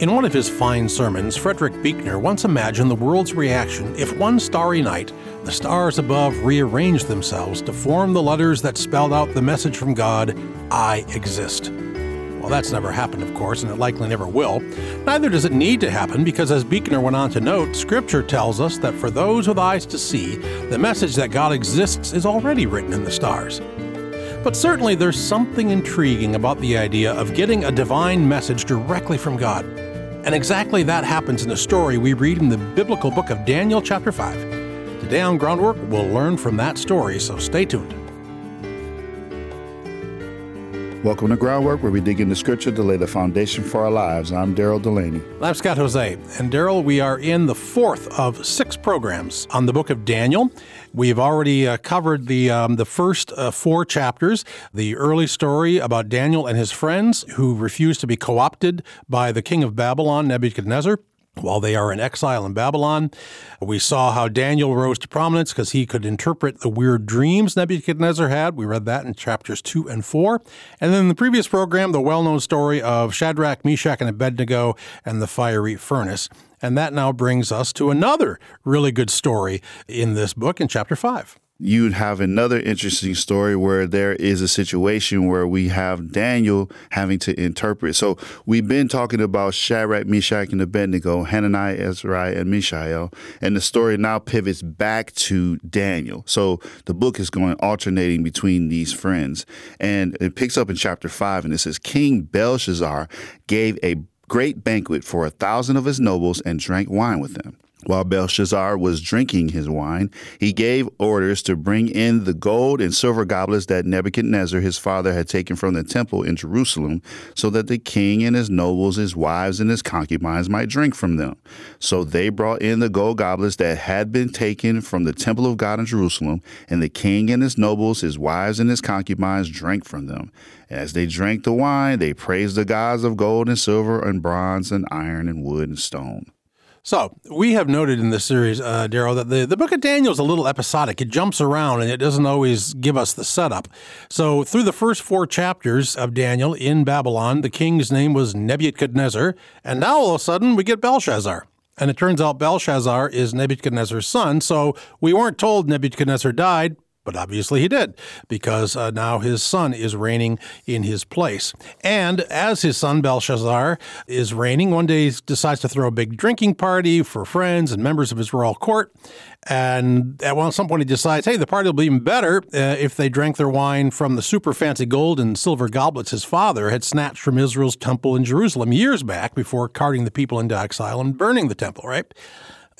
In one of his fine sermons, Frederick Buechner once imagined the world's reaction if one starry night the stars above rearranged themselves to form the letters that spelled out the message from God, I exist. Well, that's never happened, of course, and it likely never will. Neither does it need to happen because, as Buechner went on to note, Scripture tells us that for those with eyes to see, the message that God exists is already written in the stars. But certainly there's something intriguing about the idea of getting a divine message directly from God. And exactly that happens in the story we read in the biblical book of Daniel, chapter 5. Today on Groundwork, we'll learn from that story, so stay tuned. Welcome to Groundwork, where we dig into Scripture to lay the foundation for our lives. I'm Daryl Delaney. I'm Scott Hoezee. And Daryl, we are in the fourth of six programs on the book of Daniel. We've already uh, covered the, um, the first uh, four chapters the early story about Daniel and his friends who refused to be co opted by the king of Babylon, Nebuchadnezzar while they are in exile in Babylon. We saw how Daniel rose to prominence because he could interpret the weird dreams Nebuchadnezzar had. We read that in chapters 2 and 4. And then in the previous program, the well known story of Shadrach, Meshach, and Abednego and the fiery furnace. And that now brings us to another really good story in this book in chapter 5 you'd have another interesting story where there is a situation where we have Daniel having to interpret. So we've been talking about Shadrach, Meshach, and Abednego, Hananiah, Azariah, and Mishael, and the story now pivots back to Daniel. So the book is going alternating between these friends, and it picks up in chapter five, and it says King Belshazzar gave a great banquet for a thousand of his nobles and drank wine with them. While Belshazzar was drinking his wine, he gave orders to bring in the gold and silver goblets that Nebuchadnezzar his father had taken from the temple in Jerusalem, so that the king and his nobles, his wives, and his concubines might drink from them. So they brought in the gold goblets that had been taken from the temple of God in Jerusalem, and the king and his nobles, his wives, and his concubines drank from them. As they drank the wine, they praised the gods of gold and silver and bronze and iron and wood and stone. So we have noted in this series, uh, Daryl, that the, the book of Daniel is a little episodic. It jumps around and it doesn't always give us the setup. So through the first four chapters of Daniel in Babylon, the king's name was Nebuchadnezzar, and now all of a sudden we get Belshazzar. And it turns out Belshazzar is Nebuchadnezzar's son. So we weren't told Nebuchadnezzar died, but obviously he did, because uh, now his son is reigning in his place. And as his son Belshazzar is reigning, one day he decides to throw a big drinking party for friends and members of his royal court. And at some point he decides, hey, the party will be even better uh, if they drank their wine from the super fancy gold and silver goblets his father had snatched from Israel's temple in Jerusalem years back before carting the people into exile and burning the temple, right?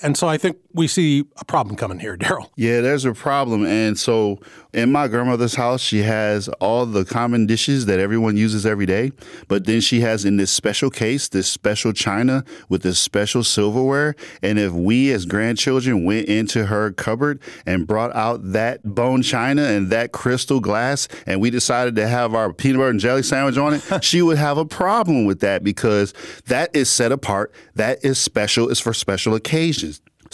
And so I think we see a problem coming here, Daryl. Yeah, there's a problem. And so in my grandmother's house, she has all the common dishes that everyone uses every day. But then she has in this special case, this special china with this special silverware. And if we as grandchildren went into her cupboard and brought out that bone china and that crystal glass and we decided to have our peanut butter and jelly sandwich on it, she would have a problem with that because that is set apart. That is special. It's for special occasions.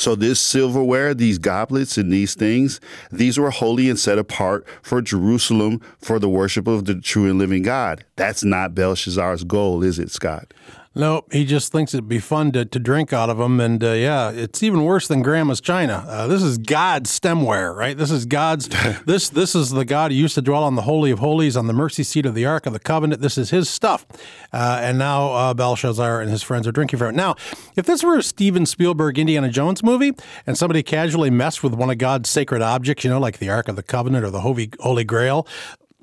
So, this silverware, these goblets, and these things, these were holy and set apart for Jerusalem for the worship of the true and living God. That's not Belshazzar's goal, is it, Scott? No, he just thinks it'd be fun to, to drink out of them. And uh, yeah, it's even worse than Grandma's China. Uh, this is God's stemware, right? This is God's. this this is the God who used to dwell on the Holy of Holies on the mercy seat of the Ark of the Covenant. This is his stuff. Uh, and now uh, Belshazzar and his friends are drinking from it. Now, if this were a Steven Spielberg Indiana Jones movie and somebody casually messed with one of God's sacred objects, you know, like the Ark of the Covenant or the Holy, Holy Grail,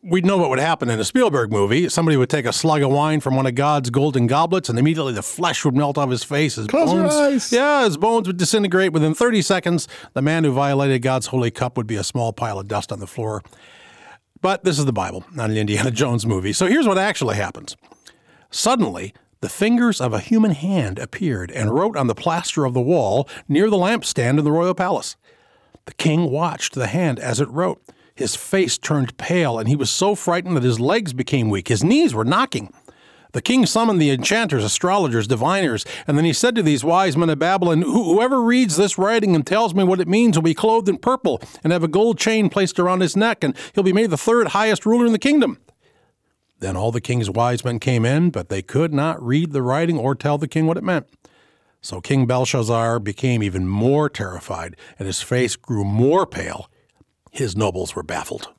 we'd know what would happen in a Spielberg movie. Somebody would take a slug of wine from one of God's golden goblets, and immediately the flesh would melt off his face. His Close bones, yeah, his bones would disintegrate within 30 seconds. The man who violated God's holy cup would be a small pile of dust on the floor. But this is the Bible, not an Indiana Jones movie. So here's what actually happens. Suddenly, the fingers of a human hand appeared and wrote on the plaster of the wall near the lampstand in the royal palace. The king watched the hand as it wrote. His face turned pale, and he was so frightened that his legs became weak. His knees were knocking. The king summoned the enchanters, astrologers, diviners, and then he said to these wise men of Babylon, Whoever reads this writing and tells me what it means will be clothed in purple and have a gold chain placed around his neck, and he'll be made the third highest ruler in the kingdom. Then all the king's wise men came in, but they could not read the writing or tell the king what it meant. So King Belshazzar became even more terrified, and his face grew more pale. His nobles were baffled.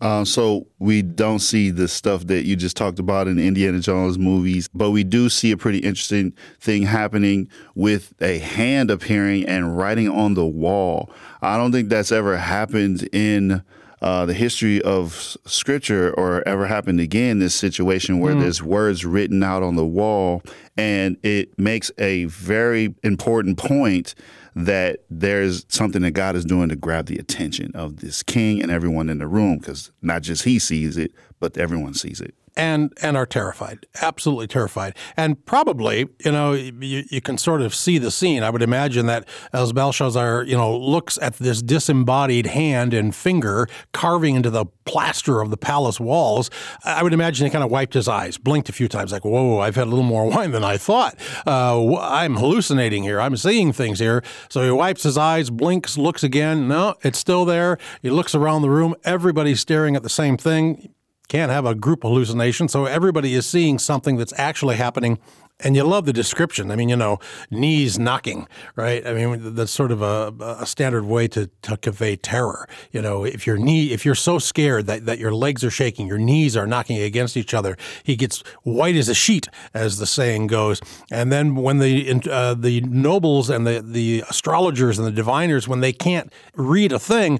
Uh, so we don't see the stuff that you just talked about in Indiana Jones movies, but we do see a pretty interesting thing happening with a hand appearing and writing on the wall. I don't think that's ever happened in uh, the history of scripture or ever happened again this situation where mm. there's words written out on the wall and it makes a very important point that there's something that God is doing to grab the attention of this king and everyone in the room because not just he sees it, but everyone sees it and and are terrified, absolutely terrified, and probably you know you, you can sort of see the scene. I would imagine that as Belshazzar you know looks at this disembodied hand and finger carving into the plaster of the palace walls, I would imagine he kind of wiped his eyes, blinked a few times, like whoa, I've had a little more wine than I thought. Uh, I'm hallucinating here. I'm seeing things here. So he wipes his eyes, blinks, looks again. No, it's still there. He looks around the room. Everybody's staring at the same thing can't have a group hallucination. So everybody is seeing something that's actually happening. And you love the description. I mean, you know, knees knocking, right? I mean, that's sort of a, a standard way to, to convey terror. You know, if your knee, if you're so scared that, that your legs are shaking, your knees are knocking against each other, he gets white as a sheet, as the saying goes. And then when the uh, the nobles and the the astrologers and the diviners, when they can't read a thing,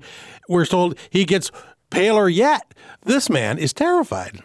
we're told he gets paler yet. This man is terrified.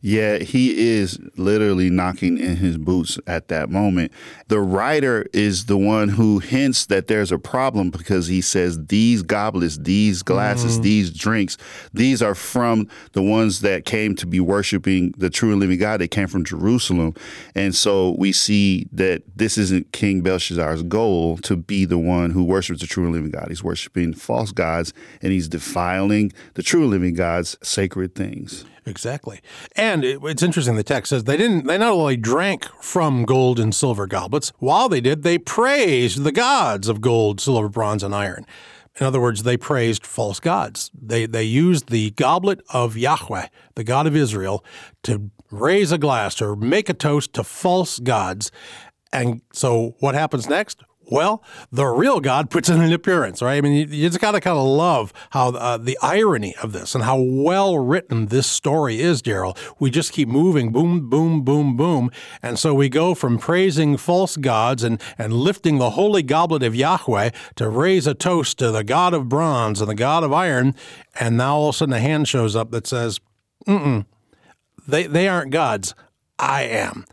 Yeah, he is literally knocking in his boots at that moment. The writer is the one who hints that there's a problem because he says these goblets, these glasses, mm. these drinks, these are from the ones that came to be worshiping the true and living God. They came from Jerusalem. And so we see that this isn't King Belshazzar's goal to be the one who worships the true and living God. He's worshiping false gods and he's defiling the true and living God's sacred things. Exactly. And it, it's interesting the text says they didn't they not only drank from gold and silver goblets, while they did, they praised the gods of gold, silver, bronze, and iron. In other words, they praised false gods. They they used the goblet of Yahweh, the God of Israel, to raise a glass or make a toast to false gods. And so what happens next? Well, the real God puts in an appearance, right? I mean, you, just got to kind of love how uh, the irony of this and how well written this story is, Daryl. We just keep moving, boom, boom, boom, boom. And so we go from praising false gods and, and lifting the holy goblet of Yahweh to raise a toast to the God of bronze and the God of iron. And now all of a sudden a hand shows up that says, mm they, they aren't gods. I am.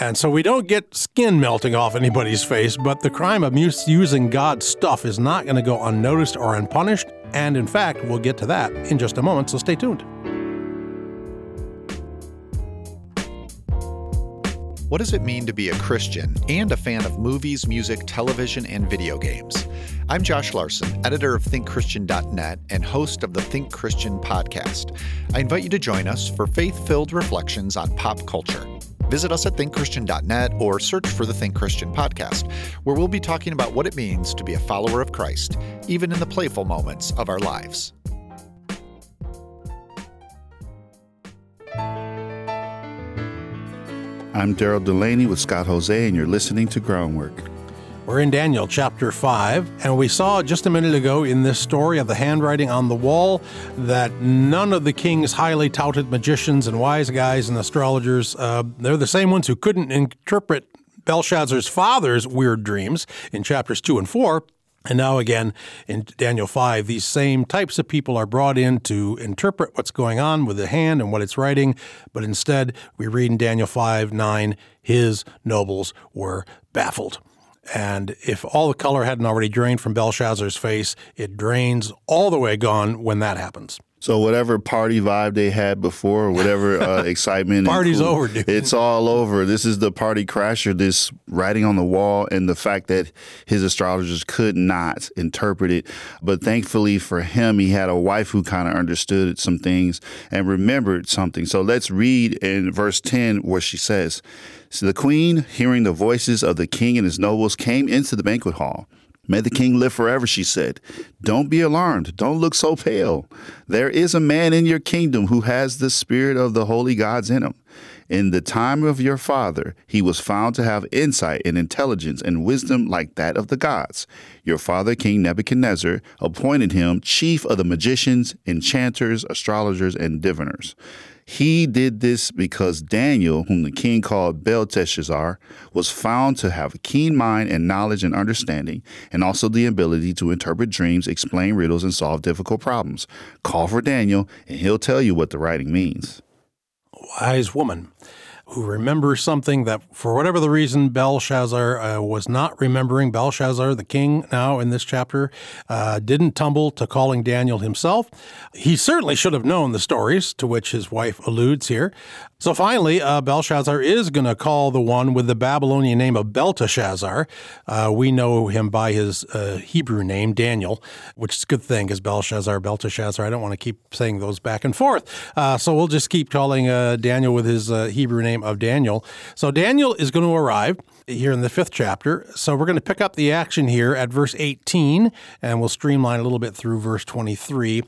And so we don't get skin melting off anybody's face, but the crime of using God's stuff is not going to go unnoticed or unpunished. And in fact, we'll get to that in just a moment, so stay tuned. What does it mean to be a Christian and a fan of movies, music, television, and video games? I'm Josh Larsen, editor of ThinkChristian.net and host of the Think Christian podcast. I invite you to join us for faith filled reflections on pop culture. Visit us at thinkchristian.net or search for the Think Christian podcast, where we'll be talking about what it means to be a follower of Christ, even in the playful moments of our lives. I'm Daryl Delaney with Scott Hoezee, and you're listening to Groundwork. We're in Daniel chapter 5, and we saw just a minute ago in this story of the handwriting on the wall that none of the king's highly touted magicians and wise guys and astrologers, uh, they're the same ones who couldn't interpret Belshazzar's father's weird dreams in chapters 2 and 4. And now, again, in Daniel 5, these same types of people are brought in to interpret what's going on with the hand and what it's writing. But instead, we read in Daniel 5 9, his nobles were baffled. And if all the color hadn't already drained from Belshazzar's face, it drains all the way gone when that happens. So whatever party vibe they had before, whatever uh, excitement, party's cool, over, dude. It's all over. This is the party crasher. This writing on the wall, and the fact that his astrologers could not interpret it. But thankfully for him, he had a wife who kind of understood some things and remembered something. So let's read in verse ten where she says. So the queen, hearing the voices of the king and his nobles, came into the banquet hall. May the king live forever, she said. Don't be alarmed. Don't look so pale. There is a man in your kingdom who has the spirit of the holy gods in him. In the time of your father, he was found to have insight and intelligence and wisdom like that of the gods. Your father, King Nebuchadnezzar, appointed him chief of the magicians, enchanters, astrologers, and diviners. He did this because Daniel, whom the king called Belteshazzar, was found to have a keen mind and knowledge and understanding, and also the ability to interpret dreams, explain riddles, and solve difficult problems. Call for Daniel, and he'll tell you what the writing means. Wise woman who remembers something that, for whatever the reason, Belshazzar uh, was not remembering. Belshazzar, the king, now in this chapter, uh, didn't tumble to calling Daniel himself. He certainly should have known the stories to which his wife alludes here. So finally, uh, Belshazzar is going to call the one with the Babylonian name of Belteshazzar. Uh, we know him by his uh, Hebrew name, Daniel, which is a good thing because Belshazzar, Belteshazzar, I don't want to keep saying those back and forth. Uh, so we'll just keep calling Daniel with his Hebrew name of Daniel. So Daniel is going to arrive here in the fifth chapter. So we're going to pick up the action here at verse 18, and we'll streamline a little bit through verse 23.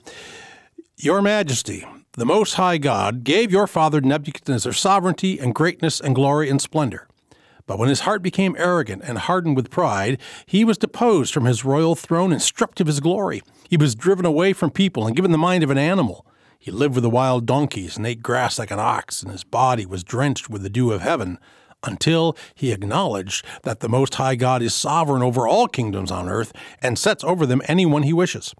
Your Majesty, the Most High God gave your father Nebuchadnezzar sovereignty and greatness and glory and splendor. But when his heart became arrogant and hardened with pride, he was deposed from his royal throne and stripped of his glory. He was driven away from people and given the mind of an animal. He lived with the wild donkeys and ate grass like an ox, and his body was drenched with the dew of heaven, until he acknowledged that the Most High God is sovereign over all kingdoms on earth and sets over them anyone he wishes.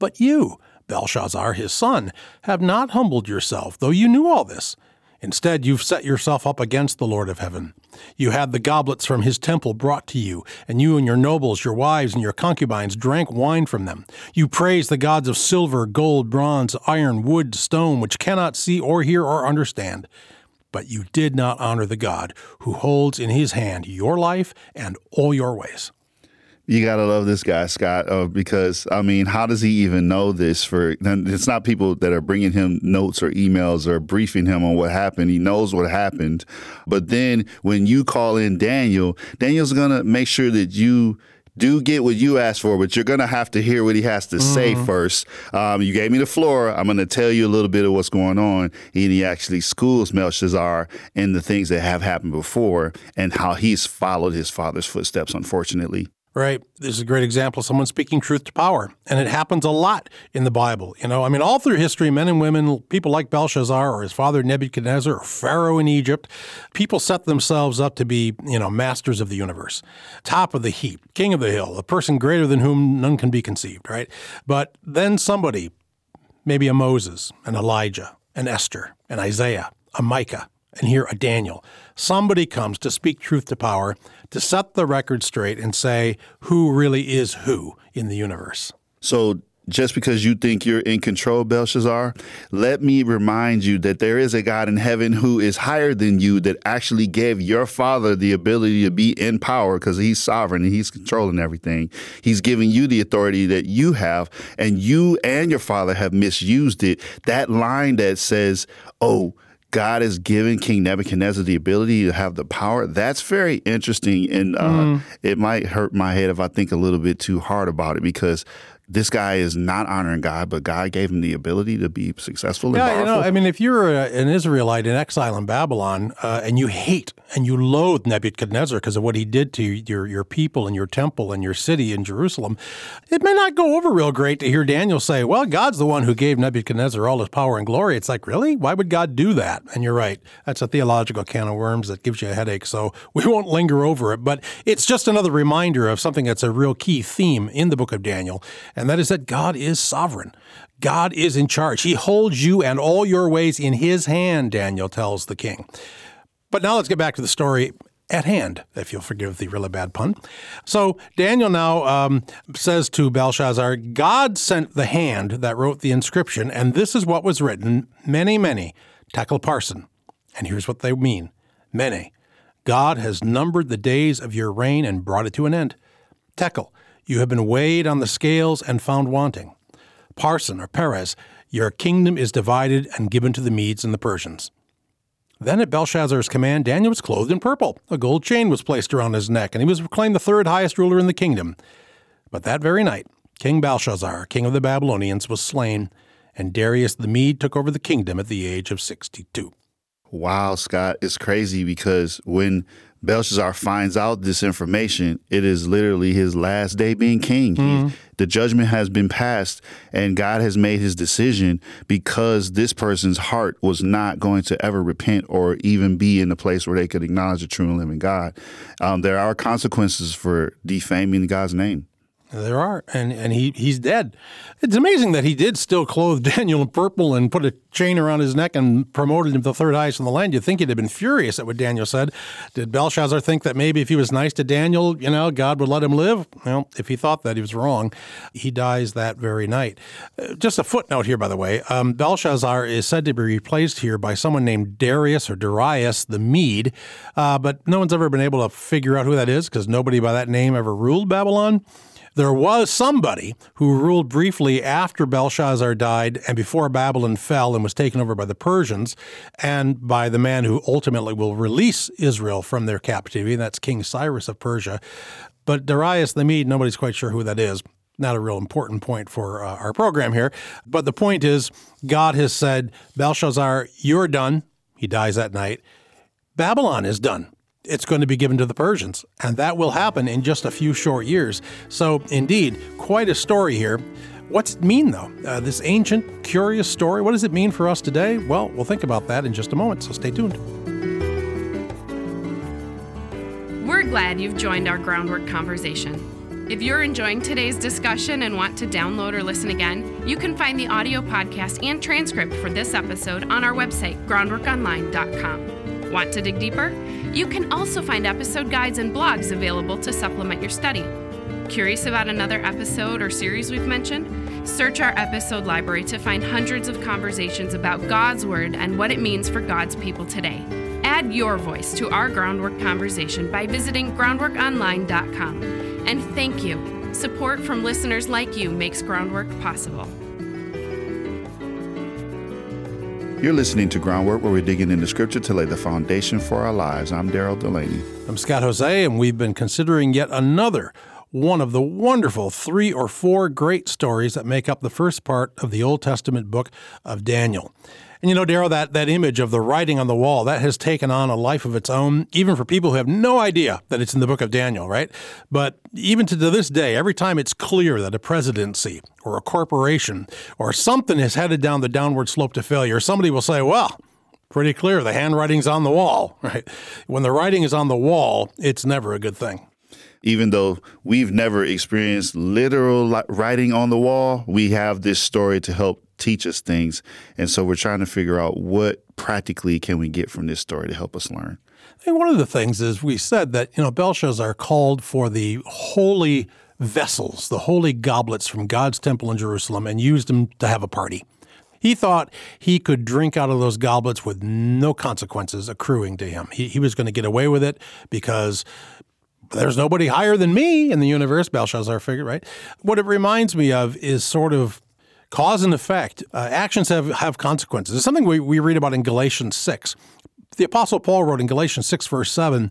But you, Belshazzar, his son, have not humbled yourself, though you knew all this. Instead, you've set yourself up against the Lord of heaven. You had the goblets from his temple brought to you, and you and your nobles, your wives, and your concubines drank wine from them. You praised the gods of silver, gold, bronze, iron, wood, stone, which cannot see or hear or understand. But you did not honor the God who holds in his hand your life and all your ways you gotta love this guy, Scott, uh, because I mean, how does he even know this? For it's not people that are bringing him notes or emails or briefing him on what happened. He knows what happened, but then when you call in Daniel, Daniel's gonna make sure that you do get what you asked for, but you're going to have to hear what he has to mm-hmm. say first. Um, you gave me the floor. I'm going to tell you a little bit of what's going on. And he actually schools Belshazzar in the things that have happened before and how he's followed his father's footsteps, unfortunately. Right. This is a great example of someone speaking truth to power. And it happens a lot in the Bible. You know, I mean, all through history, men and women, people like Belshazzar or his father Nebuchadnezzar or Pharaoh in Egypt, people set themselves up to be, you know, masters of the universe, top of the heap, king of the hill, a person greater than whom none can be conceived, right? But then somebody, maybe a Moses, an Elijah, an Esther, an Isaiah, a Micah, and here a Daniel. Somebody comes to speak truth to power, to set the record straight and say who really is who in the universe. So, just because you think you're in control, Belshazzar, let me remind you that there is a God in heaven who is higher than you that actually gave your father the ability to be in power because he's sovereign and he's controlling everything. He's giving you the authority that you have, and you and your father have misused it. That line that says, oh, God has given King Nebuchadnezzar the ability to have the power. That's very interesting, and uh, mm. it might hurt my head if I think a little bit too hard about it because this guy is not honoring God, but God gave him the ability to be successful and yeah. You know, I mean, if you're a, an Israelite in exile in Babylon uh, and you hate and you loathe Nebuchadnezzar because of what he did to your, your people and your temple and your city in Jerusalem, it may not go over real great to hear Daniel say, well, God's the one who gave Nebuchadnezzar all his power and glory. It's like, really? Why would God do that? And you're right. That's a theological can of worms that gives you a headache. So we won't linger over it. But it's just another reminder of something that's a real key theme in the book of Daniel and that is that God is sovereign. God is in charge. He holds you and all your ways in his hand, Daniel tells the king. But now let's get back to the story at hand, if you'll forgive the really bad pun. So Daniel now um, says to Belshazzar, God sent the hand that wrote the inscription, and this is what was written Mene, Mene, tekel Parsin. And here's what they mean Mene. God has numbered the days of your reign and brought it to an end. Tekel. You have been weighed on the scales and found wanting. Parsin or Peres, your kingdom is divided and given to the Medes and the Persians. Then at Belshazzar's command, Daniel was clothed in purple. A gold chain was placed around his neck, and he was proclaimed the third highest ruler in the kingdom. But that very night, King Belshazzar, king of the Babylonians, was slain, and Darius the Mede took over the kingdom at the age of 62. Wow, Scott, it's crazy because when Belshazzar finds out this information, it is literally his last day being king. Mm-hmm. He, the judgment has been passed, and God has made his decision because this person's heart was not going to ever repent or even be in a place where they could acknowledge the true and living God. Um, there are consequences for defaming God's name. There are, and and he he's dead. It's amazing that he did still clothe Daniel in purple and put a chain around his neck and promoted him to third highest in the land. You'd think he'd have been furious at what Daniel said. Did Belshazzar think that maybe if he was nice to Daniel, you know, God would let him live? Well, if he thought that, he was wrong. He dies that very night. Uh, just a footnote here, by the way. Um, Belshazzar is said to be replaced here by someone named Darius or Darius the Mede, uh, but no one's ever been able to figure out who that is because nobody by that name ever ruled Babylon. There was somebody who ruled briefly after Belshazzar died and before Babylon fell and was taken over by the Persians and by the man who ultimately will release Israel from their captivity. And that's King Cyrus of Persia. But Darius the Mede, nobody's quite sure who that is not a real important point for uh, our program here. But the point is, God has said, Belshazzar, you're done. He dies that night. Babylon is done it's going to be given to the Persians. And that will happen in just a few short years. So, indeed, quite a story here. What's it mean, though? Uh, this ancient, curious story, what does it mean for us today? Well, we'll think about that in just a moment, so stay tuned. We're glad you've joined our groundwork conversation. If you're enjoying today's discussion and want to download or listen again, you can find the audio podcast and transcript for this episode on our website, groundworkonline.com. Want to dig deeper? You can also find episode guides and blogs available to supplement your study. Curious about another episode or series we've mentioned? Search our episode library to find hundreds of conversations about God's Word and what it means for God's people today. Add your voice to our groundwork conversation by visiting groundworkonline.com. And thank you. Support from listeners like you makes groundwork possible. You're listening to Groundwork, where we're digging into Scripture to lay the foundation for our lives. I'm Daryl Delaney. I'm Scott Hoezee, and we've been considering yet another one of the wonderful three or four great stories that make up the first part of the Old Testament book of Daniel. And you know, Daryl, that, that image of the writing on the wall, that has taken on a life of its own, even for people who have no idea that it's in the book of Daniel, right? But even to this day, every time it's clear that a presidency or a corporation or something is headed down the downward slope to failure, somebody will say, well, pretty clear, the handwriting's on the wall, right? When the writing is on the wall, it's never a good thing even though we've never experienced literal writing on the wall, we have this story to help teach us things. And so we're trying to figure out what practically can we get from this story to help us learn. I think one of the things is we said that, you know, Belshazzar called for the holy vessels, the holy goblets from God's temple in Jerusalem, and used them to have a party. He thought he could drink out of those goblets with no consequences accruing to him. He, he was going to get away with it because there's nobody higher than me in the universe, Belshazzar figured, right? What it reminds me of is sort of Cause and effect. Uh, actions have, have consequences. It's something we, we read about in Galatians 6. The Apostle Paul wrote in Galatians 6, verse 7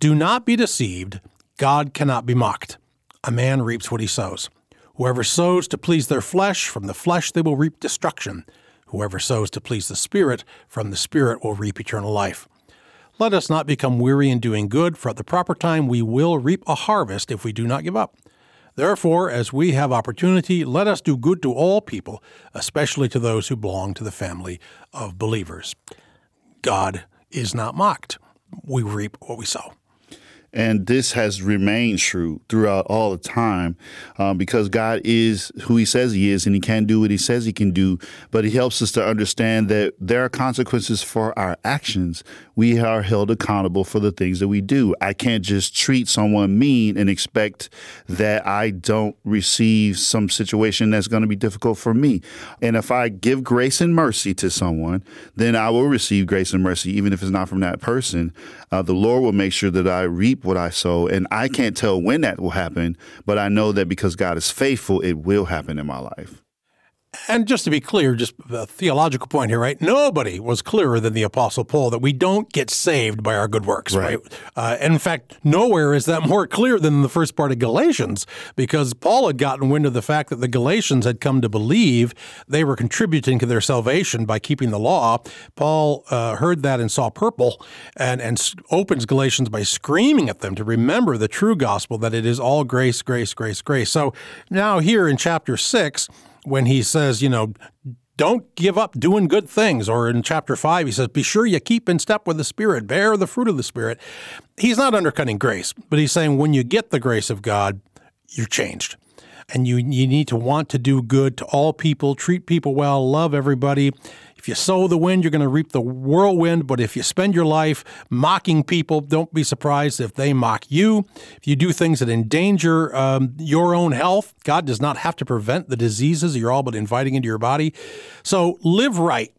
Do not be deceived. God cannot be mocked. A man reaps what he sows. Whoever sows to please their flesh, from the flesh they will reap destruction. Whoever sows to please the Spirit, from the Spirit will reap eternal life. Let us not become weary in doing good, for at the proper time we will reap a harvest if we do not give up. Therefore, as we have opportunity, let us do good to all people, especially to those who belong to the family of believers. God is not mocked. We reap what we sow. And this has remained true throughout all the time um, because God is who He says He is and He can do what He says He can do. But He helps us to understand that there are consequences for our actions. We are held accountable for the things that we do. I can't just treat someone mean and expect that I don't receive some situation that's going to be difficult for me. And if I give grace and mercy to someone, then I will receive grace and mercy, even if it's not from that person. Uh, the Lord will make sure that I reap what I sow. And I can't tell when that will happen, but I know that because God is faithful, it will happen in my life. And just to be clear, just a theological point here, right? Nobody was clearer than the Apostle Paul that we don't get saved by our good works, right? right? Uh, in fact, nowhere is that more clear than the first part of Galatians, because Paul had gotten wind of the fact that the Galatians had come to believe they were contributing to their salvation by keeping the law. Paul uh, heard that and saw purple and, and opens Galatians by screaming at them to remember the true gospel that it is all grace, grace, grace, grace. So now, here in chapter six, when he says, you know, don't give up doing good things. Or in chapter five, he says, be sure you keep in step with the Spirit, bear the fruit of the Spirit. He's not undercutting grace, but he's saying when you get the grace of God, you're changed. And you, you need to want to do good to all people, treat people well, love everybody. If you sow the wind, you're going to reap the whirlwind. But if you spend your life mocking people, don't be surprised if they mock you. If you do things that endanger um, your own health, God does not have to prevent the diseases you're all but inviting into your body. So live right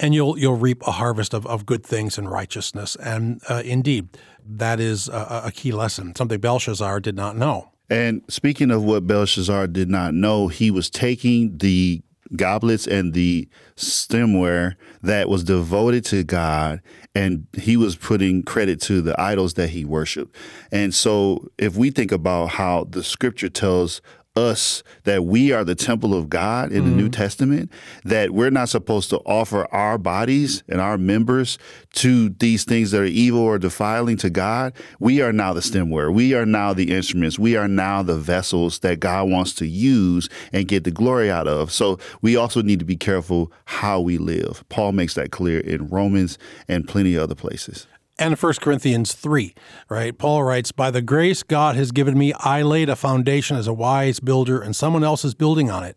and you'll you'll reap a harvest of, of good things and righteousness. And uh, indeed, that is a, a, key lesson, something Belshazzar did not know. And speaking of what Belshazzar did not know, he was taking the goblets and the stemware that was devoted to God, and he was putting credit to the idols that he worshiped. And so, if we think about how the scripture tells us that we are the temple of God in mm-hmm. the New mm-hmm. Testament, that we're not supposed to offer our bodies and our members to these things that are evil or defiling to God. We are now the stemware. We are now the instruments. We are now the vessels that God wants to use and get the glory out of. So we also need to be careful how we live. Paul makes that clear in Romans and plenty of other places and 1 Corinthians 3, right? Paul writes, By the grace God has given me, I laid a foundation as a wise builder, and someone else is building on it.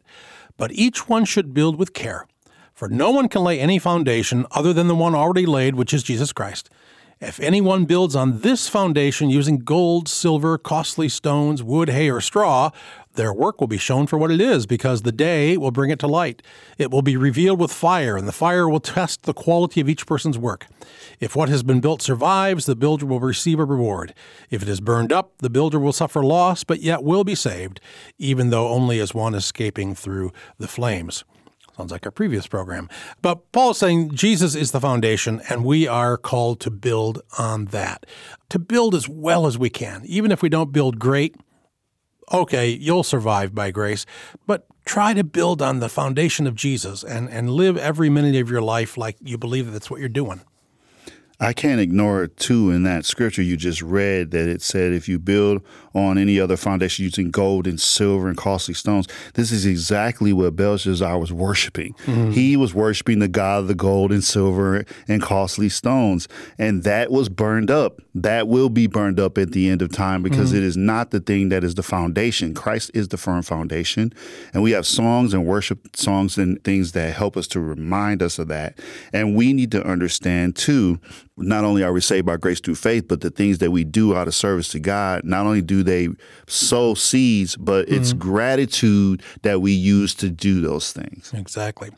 But each one should build with care. For no one can lay any foundation other than the one already laid, which is Jesus Christ. If anyone builds on this foundation using gold, silver, costly stones, wood, hay, or straw, their work will be shown for what it is, because the day will bring it to light. It will be revealed with fire, and the fire will test the quality of each person's work. If what has been built survives, the builder will receive a reward. If it is burned up, the builder will suffer loss, but yet will be saved, even though only as one escaping through the flames. Sounds like our previous program. But Paul is saying Jesus is the foundation, and we are called to build on that. To build as well as we can. Even if we don't build great, okay, you'll survive by grace, but try to build on the foundation of Jesus and, and live every minute of your life like you believe that that's what you're doing. I can't ignore it too in that scripture you just read that it said if you build on any other foundation using gold and silver and costly stones, this is exactly what Belshazzar was worshiping. Mm-hmm. He was worshiping the God of the gold and silver and costly stones. And that was burned up. That will be burned up at the end of time because mm-hmm. it is not the thing that is the foundation. Christ is the firm foundation. And we have songs and worship songs and things that help us to remind us of that. And we need to understand too not only are we saved by grace through faith, but the things that we do out of service to God, not only do they sow seeds, but mm-hmm. it's gratitude that we use to do those things. Exactly.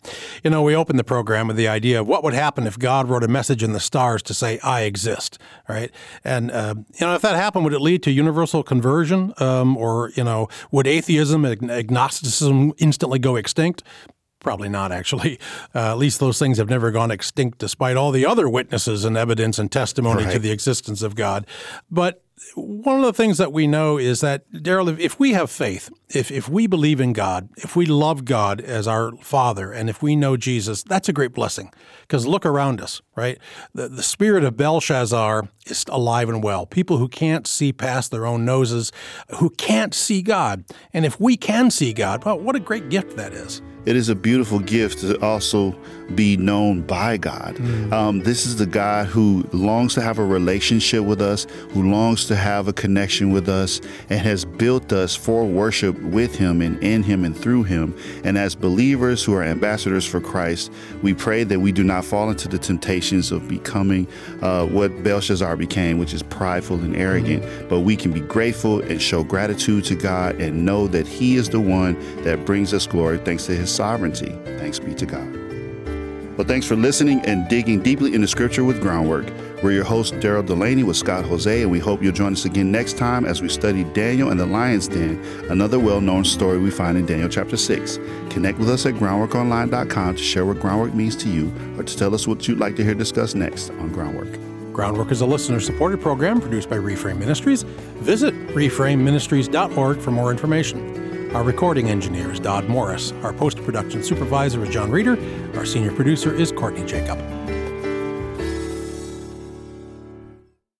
You know, we opened the program with the idea of what would happen if God wrote a message in the stars to say, I exist, right? And, uh, you know, if that happened, would it lead to universal conversion? Um, or, you know, would atheism, and agnosticism instantly go extinct? Probably not, actually. Uh, at least those things have never gone extinct despite all the other witnesses and evidence and testimony right. to the existence of God. But one of the things that we know is that, Daryl, if we have faith, if, if we believe in God, if we love God as our Father, and if we know Jesus, that's a great blessing. Because look around us, right? The, the spirit of Belshazzar is alive and well. People who can't see past their own noses, who can't see God. And if we can see God, well, what a great gift that is it is a beautiful gift to also be known by God. Mm. Um, this is the God who longs to have a relationship with us, who longs to have a connection with us, and has built us for worship with Him and in Him and through Him. And as believers who are ambassadors for Christ, we pray that we do not fall into the temptations of becoming uh, what Belshazzar became, which is prideful and arrogant, mm. but we can be grateful and show gratitude to God and know that He is the one that brings us glory thanks to His sovereignty. Thanks be to God. Well, thanks for listening and digging deeply into Scripture with Groundwork. We're your host, Daryl Delaney with Scott Hoezee, and we hope you'll join us again next time as we study Daniel and the Lion's Den, another well known story we find in Daniel chapter 6. Connect with us at groundworkonline.com to share what groundwork means to you or to tell us what you'd like to hear discussed next on Groundwork. Groundwork is a listener supported program produced by Reframe Ministries. Visit reframeministries.org for more information. Our recording engineer is Dodd Morris. Our post production supervisor is John Reeder. Our senior producer is Courtney Jacob.